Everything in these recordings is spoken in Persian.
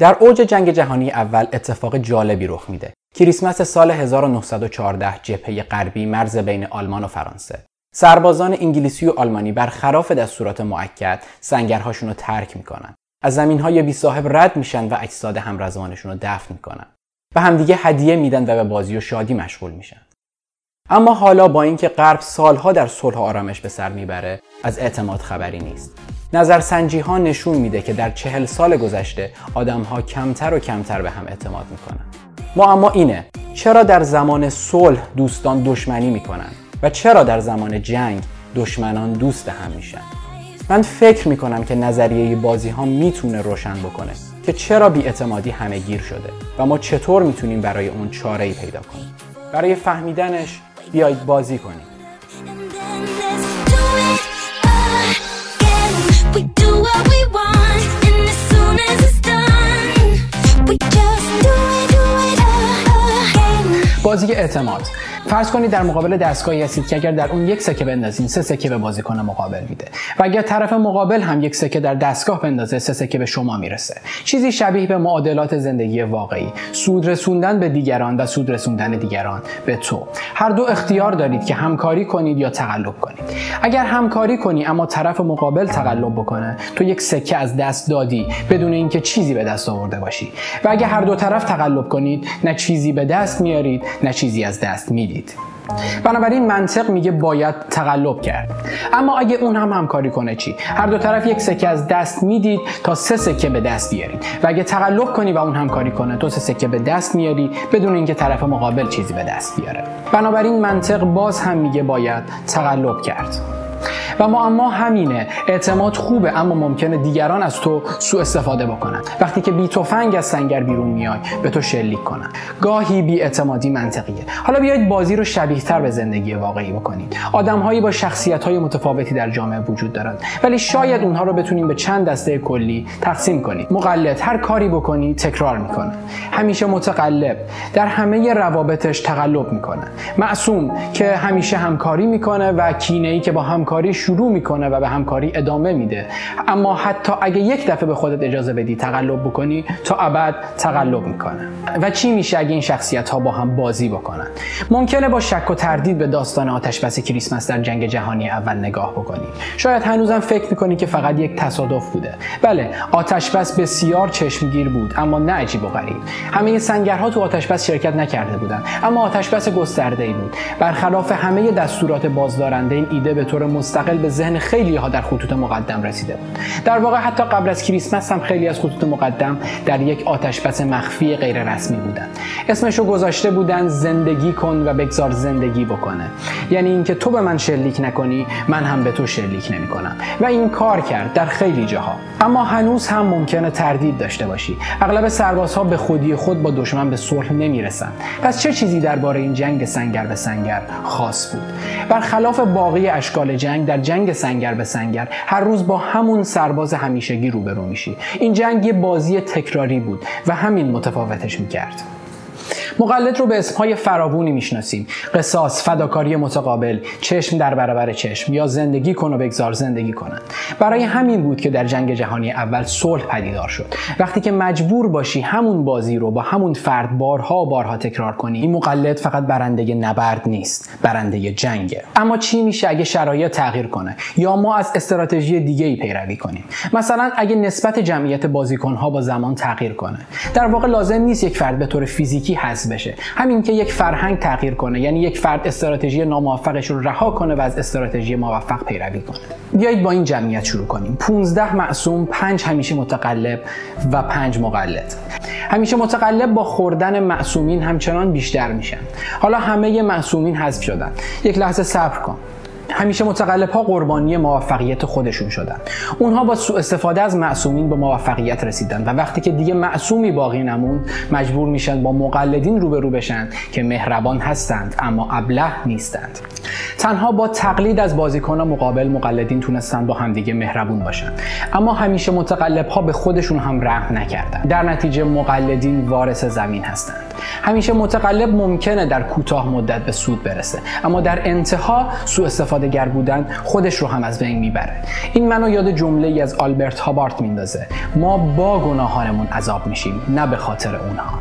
در اوج جنگ جهانی اول اتفاق جالبی رخ میده. کریسمس سال 1914 جبهه غربی مرز بین آلمان و فرانسه. سربازان انگلیسی و آلمانی برخلاف دستورات معکد سنگرهاشون رو ترک می‌کنن. از زمین های بی صاحب رد میشن و اجساد همرزمانشون رو دفن می‌کنن. به همدیگه هدیه میدن و به بازی و شادی مشغول میشن. اما حالا با اینکه غرب سالها در صلح آرامش به سر می‌بره از اعتماد خبری نیست. نظرسنجی ها نشون میده که در چهل سال گذشته آدم ها کمتر و کمتر به هم اعتماد می‌کنن. ما اما اینه چرا در زمان صلح دوستان دشمنی می‌کنن و چرا در زمان جنگ دشمنان دوست هم میشن؟ من فکر می‌کنم که نظریه بازی ها می‌تونه روشن بکنه که چرا بیاعتمادی همه گیر شده و ما چطور می‌تونیم برای اون چاره ای پیدا کنیم. برای فهمیدنش بیایید بازی کنیم. بازی اعتماد. فرض کنید در مقابل دستگاهی هستید که اگر در اون یک سکه بندازین سه سکه به بازیکن مقابل میده. و اگر طرف مقابل هم یک سکه در دستگاه بندازه سه سکه به شما می‌رسه. چیزی شبیه به معادلات زندگی واقعی. سود رسوندن به دیگران و سود رسوندن دیگران به تو. هر دو اختیار دارید که همکاری کنید یا تقلب کنید. اگر همکاری کنی اما طرف مقابل تقلب بکنه تو یک سکه از دست دادی بدون اینکه چیزی به دست آورده باشی. و اگر هر دو طرف تقلب کنید نه چیزی به دست میارید نه چیزی از دست می‌دید بنابراین منطق میگه باید تقلب کرد. اما اگه اون هم همکاری کنه چی؟ هر دو طرف یک سکه از دست می‌دید تا سه سکه به دست بیارید. و اگه تقلب کنی و اون همکاری کنه تو سه سکه به دست میاری بدون اینکه طرف مقابل چیزی به دست بیاره. بنابراین منطق باز هم میگه باید تقلب کرد. و معما همینه. اعتماد خوبه اما ممکنه دیگران از تو سوء استفاده بکنن. وقتی که بی تفنگ از سنگر بیرون میای به تو شلیک کنن. گاهی بی اعتمادی منطقیه. حالا بیایید بازی رو شبیه تر به زندگی واقعی بکنید آدمهایی با شخصیت های متفاوتی در جامعه وجود دارند ولی شاید اونها رو بتونیم به چند دسته کلی تقسیم کنید مقلد هر کاری بکنی تکرار می‌کنه. همیشه متقلب. در همه روابطش تقلب می‌کنه. معصوم که همیشه همکاری می‌کنه و کینه ای که با همکاری شروع می‌کنه و به همکاری ادامه میده. اما حتی اگه یک دفعه به خودت اجازه بدی تقلب بکنی تا ابد تقلب می‌کنه. و چی میشه اگه این شخصیت ها با هم بازی بکنن؟ ممکنه با شک و تردید به داستان آتش بس کریسمس در جنگ جهانی اول نگاه بکنی شاید هنوزم فکر می‌کنی که فقط یک تصادف بوده. بله آتش بس بسیار چشمگیر بود اما نه عجیب و غریب. همه سنگرها تو آتش شرکت نکرده بودن اما آتش گسترده ای بود. برخلاف همه دستورات بازدارنده این ایده به طور مستقل به ذهن خیلی ها در خطوط مقدم رسیده بود. در واقع حتی قبل از کریسمس هم خیلی از خطوط مقدم در یک آتشبس مخفی غیر رسمی بودن. اسمشو گذاشته بودن زندگی کن و بگذار زندگی بکنه. یعنی اینکه تو به من شلیک نکنی من هم به تو شلیک نمی‌کنم. و این کار کرد در خیلی جاها. اما هنوز هم ممکنه تردید داشته باشی. اغلب سربازها به خودی خود با دشمن به صلح نمی‌رسن. پس چه چیزی درباره این جنگ سنگر به سنگر خاص بود؟ برخلاف باقی اشکال جنگ در جنگ سنگر به سنگر هر روز با همون سرباز همیشگی روبرو میشی. این جنگ یه بازی تکراری بود و همین متفاوتش می‌کرد. مقلد رو به اسمهای فراوونی می‌شناسیم. قصاص فداکاری متقابل چشم در برابر چشم یا زندگی کن و بگذار زندگی کنن برای همین بود که در جنگ جهانی اول صلح پدیدار شد. وقتی که مجبور باشی همون بازی رو با همون فرد بارها و بارها تکرار کنی این مقلد فقط برنده نبرد نیست برنده جنگه. اما چی میشه اگه شرایط تغییر کنه؟ یا ما از استراتژی دیگه ای پیروی کنیم؟ مثلا اگه نسبت جمعیت بازیکنها با زمان تغییر کنه. در واقع لازم نیست یک فرد به طور فیزیکی حذف بشه. همین که یک فرهنگ تغییر کنه یعنی یک فرد استراتژی ناموفقش رو رها کنه و از استراتژی موفق پیروی کنه. بیایید با این جمعیت شروع کنیم. 15 معصوم 5 همیشه متقلب و 5 مقلد. همیشه متقلب با خوردن معصومین همچنان بیشتر میشن. حالا همه معصومین حذف شدن. یک لحظه صبر کن. همیشه متقلب ها قربانی موفقیت خودشون شدن. اونها با سوء استفاده از معصومین به موفقیت رسیدن و وقتی که دیگه معصومی باقی نموند مجبور میشن با مقلدین روبرو بشن که مهربان هستند اما ابله نیستند. تنها با تقلید از بازیکن مقابل مقلدین تونستن با همدیگه مهربون باشن. اما همیشه متقلب ها به خودشون هم رحم نکردن. در نتیجه مقلدین وارث زمین هستند. همیشه متقلب ممکنه در کوتاه مدت به سود برسه. اما در انتها سوء استفاده گر بودن خودش رو هم از بین می‌بره. این منو یاد جمله ای از آلبرت هابارت میندازه. ما با گناهانمون عذاب میشیم نه به خاطر اونها.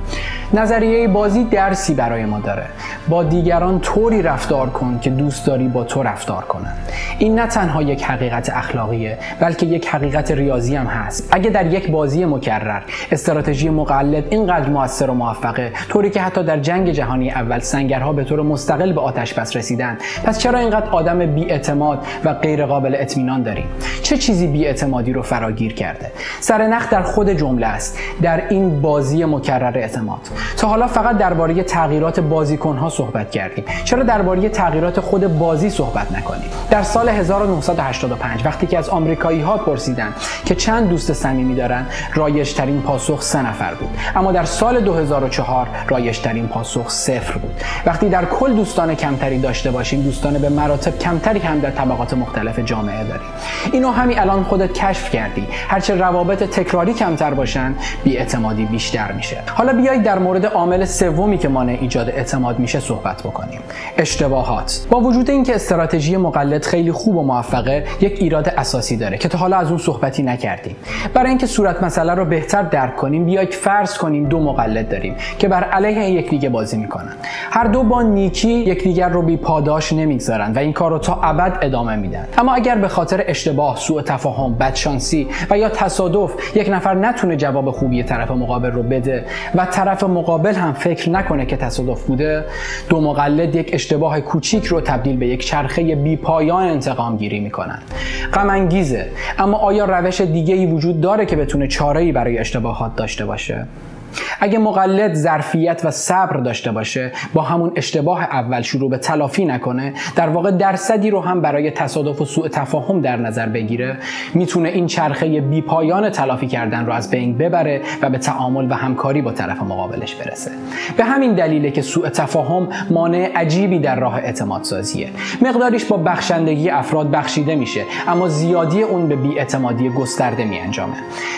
نظریه بازی درسی برای ما داره. با دیگران طوری رفتار کن که دوست داری با تو رفتار کنن. این نه تنها یک حقیقت اخلاقیه بلکه یک حقیقت ریاضی هم هست. اگه در یک بازی مکرر استراتژی مقلد اینقدر موثر و موفقه طوری که حتی در جنگ جهانی اول سنگرها به طور مستقل به آتش بس رسیدن. پس چرا اینقدر آدم بیاعتماد و غیر قابل اطمینان داریم؟ چه چیزی بیاعتمادی رو فراگیر کرده؟ سر نخ در خود جمله است. در این بازی مکرر اعتماد. تا حالا فقط درباره تغییرات بازیکنها صحبت کردیم. چرا درباره تغییرات خود بازی صحبت نکنیم؟ در سال 1985 وقتی که از آمریکایی ها پرسیدن که چند دوست صمیمی دارن رایج ترین پاسخ سه نفر بود. اما در سال 2004 رایج ترین پاسخ صفر بود. وقتی در کل دوستان کمتری داشته باشیم دوستان به مراتب کمتری هم در طبقات مختلف جامعه داریم. اینو همین الان خودت کشف کردی. هرچه روابط تکراری کمتر باشن اعتمادی بیشتر میشه. حالا بیایید در مورد عامل سومی که مانع ایجاد اعتماد میشه صحبت بکنیم. اشتباهات. با وجود اینکه استراتژی مقلد خیلی خوب و موفقه یک ایراد اساسی داره که تا حالا از اون صحبتی نکردیم. برای اینکه صورت مسئله رو بهتر درک کنیم بیایید فرض کنیم دو مقلد داریم که بر علیه یکدیگه بازی می‌کنن. هر دو با نیکی یکدیگر رو بی پاداش نمی‌گذارن و این کار رو تا ابد ادامه میدن. اما اگر به خاطر اشتباه سوء تفاهم بدشانسی و یا تصادف یک نفر نتونه جواب خوبی طرف مقابل رو بده و طرف مقابل هم فکر نکنه که تصادف بوده دو مقلد یک اشتباه کوچیک رو تبدیل به یک چرخه بی پایان انتقام گیری می‌کنن. غم انگیزه. اما آیا روش دیگه ای وجود داره که بتونه چاره ای برای اشتباهات داشته باشه؟ اگه مقلد ظرفیت و صبر داشته باشه با همون اشتباه اول شروع به تلافی نکنه در واقع درصدی رو هم برای تصادف و سوء تفاهم در نظر بگیره می‌تونه این چرخه بی پایان تلافی کردن رو از بین ببره و به تعامل و همکاری با طرف مقابلش برسه. به همین دلیله که سوء تفاهم مانع عجیبی در راه اعتماد سازیه مقداریش با بخشندگی افراد بخشیده میشه اما زیادی اون به بی اعتمادی گسترده می انجامه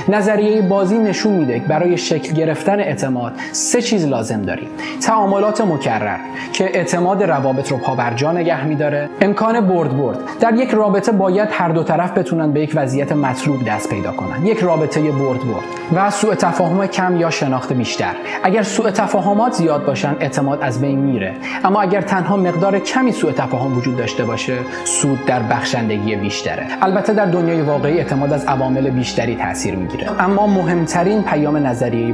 نظریه بازی نشون میده برای شکل گرفتن گرفتن اعتماد سه چیز لازم داریم. تعاملات مکرر که اعتماد روابط رو پابرجا نگه میداره. امکان برد برد. در یک رابطه باید هر دو طرف بتونن به یک وضعیت مطلوب دست پیدا کنن. یک رابطه برد برد. و سوء تفاهم کم یا شناخت بیشتر. اگر سوء تفاهمات زیاد باشن اعتماد از بین میره. اما اگر تنها مقدار کمی سوء تفاهم وجود داشته باشه سود در بخشندگی بیشتره. البته در دنیای واقعی اعتماد از عوامل بیشتری تاثیر می‌گیره. اما مهمترین پیام نظریه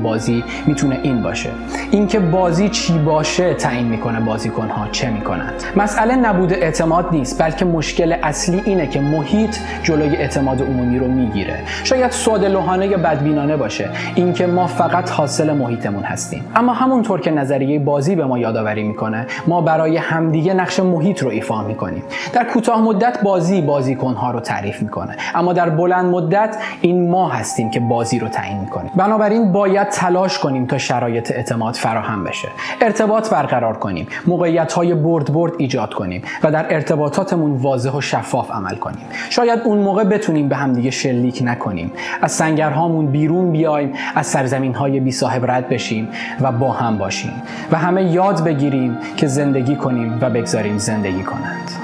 می‌تونه این باشه. اینکه بازی چی باشه تعیین می‌کنه بازیکن ها چه می‌کنند. مسئله نبود اعتماد نیست بلکه مشکل اصلی اینه که محیط جلوی اعتماد عمومی رو می‌گیره. شاید ساده لوحانه یا بدبینانه باشه اینکه ما فقط حاصل محیطمون هستیم. اما همونطور که نظریه بازی به ما یادآوری می‌کنه ما برای همدیگه نقش محیط رو ایفا می‌کنیم. در کوتاه مدت بازی بازیکن ها رو تعریف می‌کنه. اما در بلند مدت این ما هستیم که بازی رو تعیین می‌کنیم. بنابراین باید تلاش تلاش کنیم تا شرایط اعتماد فراهم بشه. ارتباط برقرار کنیم. موقعیت های برد برد ایجاد کنیم و در ارتباطاتمون واضح و شفاف عمل کنیم. شاید اون موقع بتونیم به همدیگه شلیک نکنیم. از سنگرهامون بیرون بیایم از سرزمین های بی صاحب رد بشیم و با هم باشیم. و همه یاد بگیریم که زندگی کنیم و بگذاریم زندگی کنند.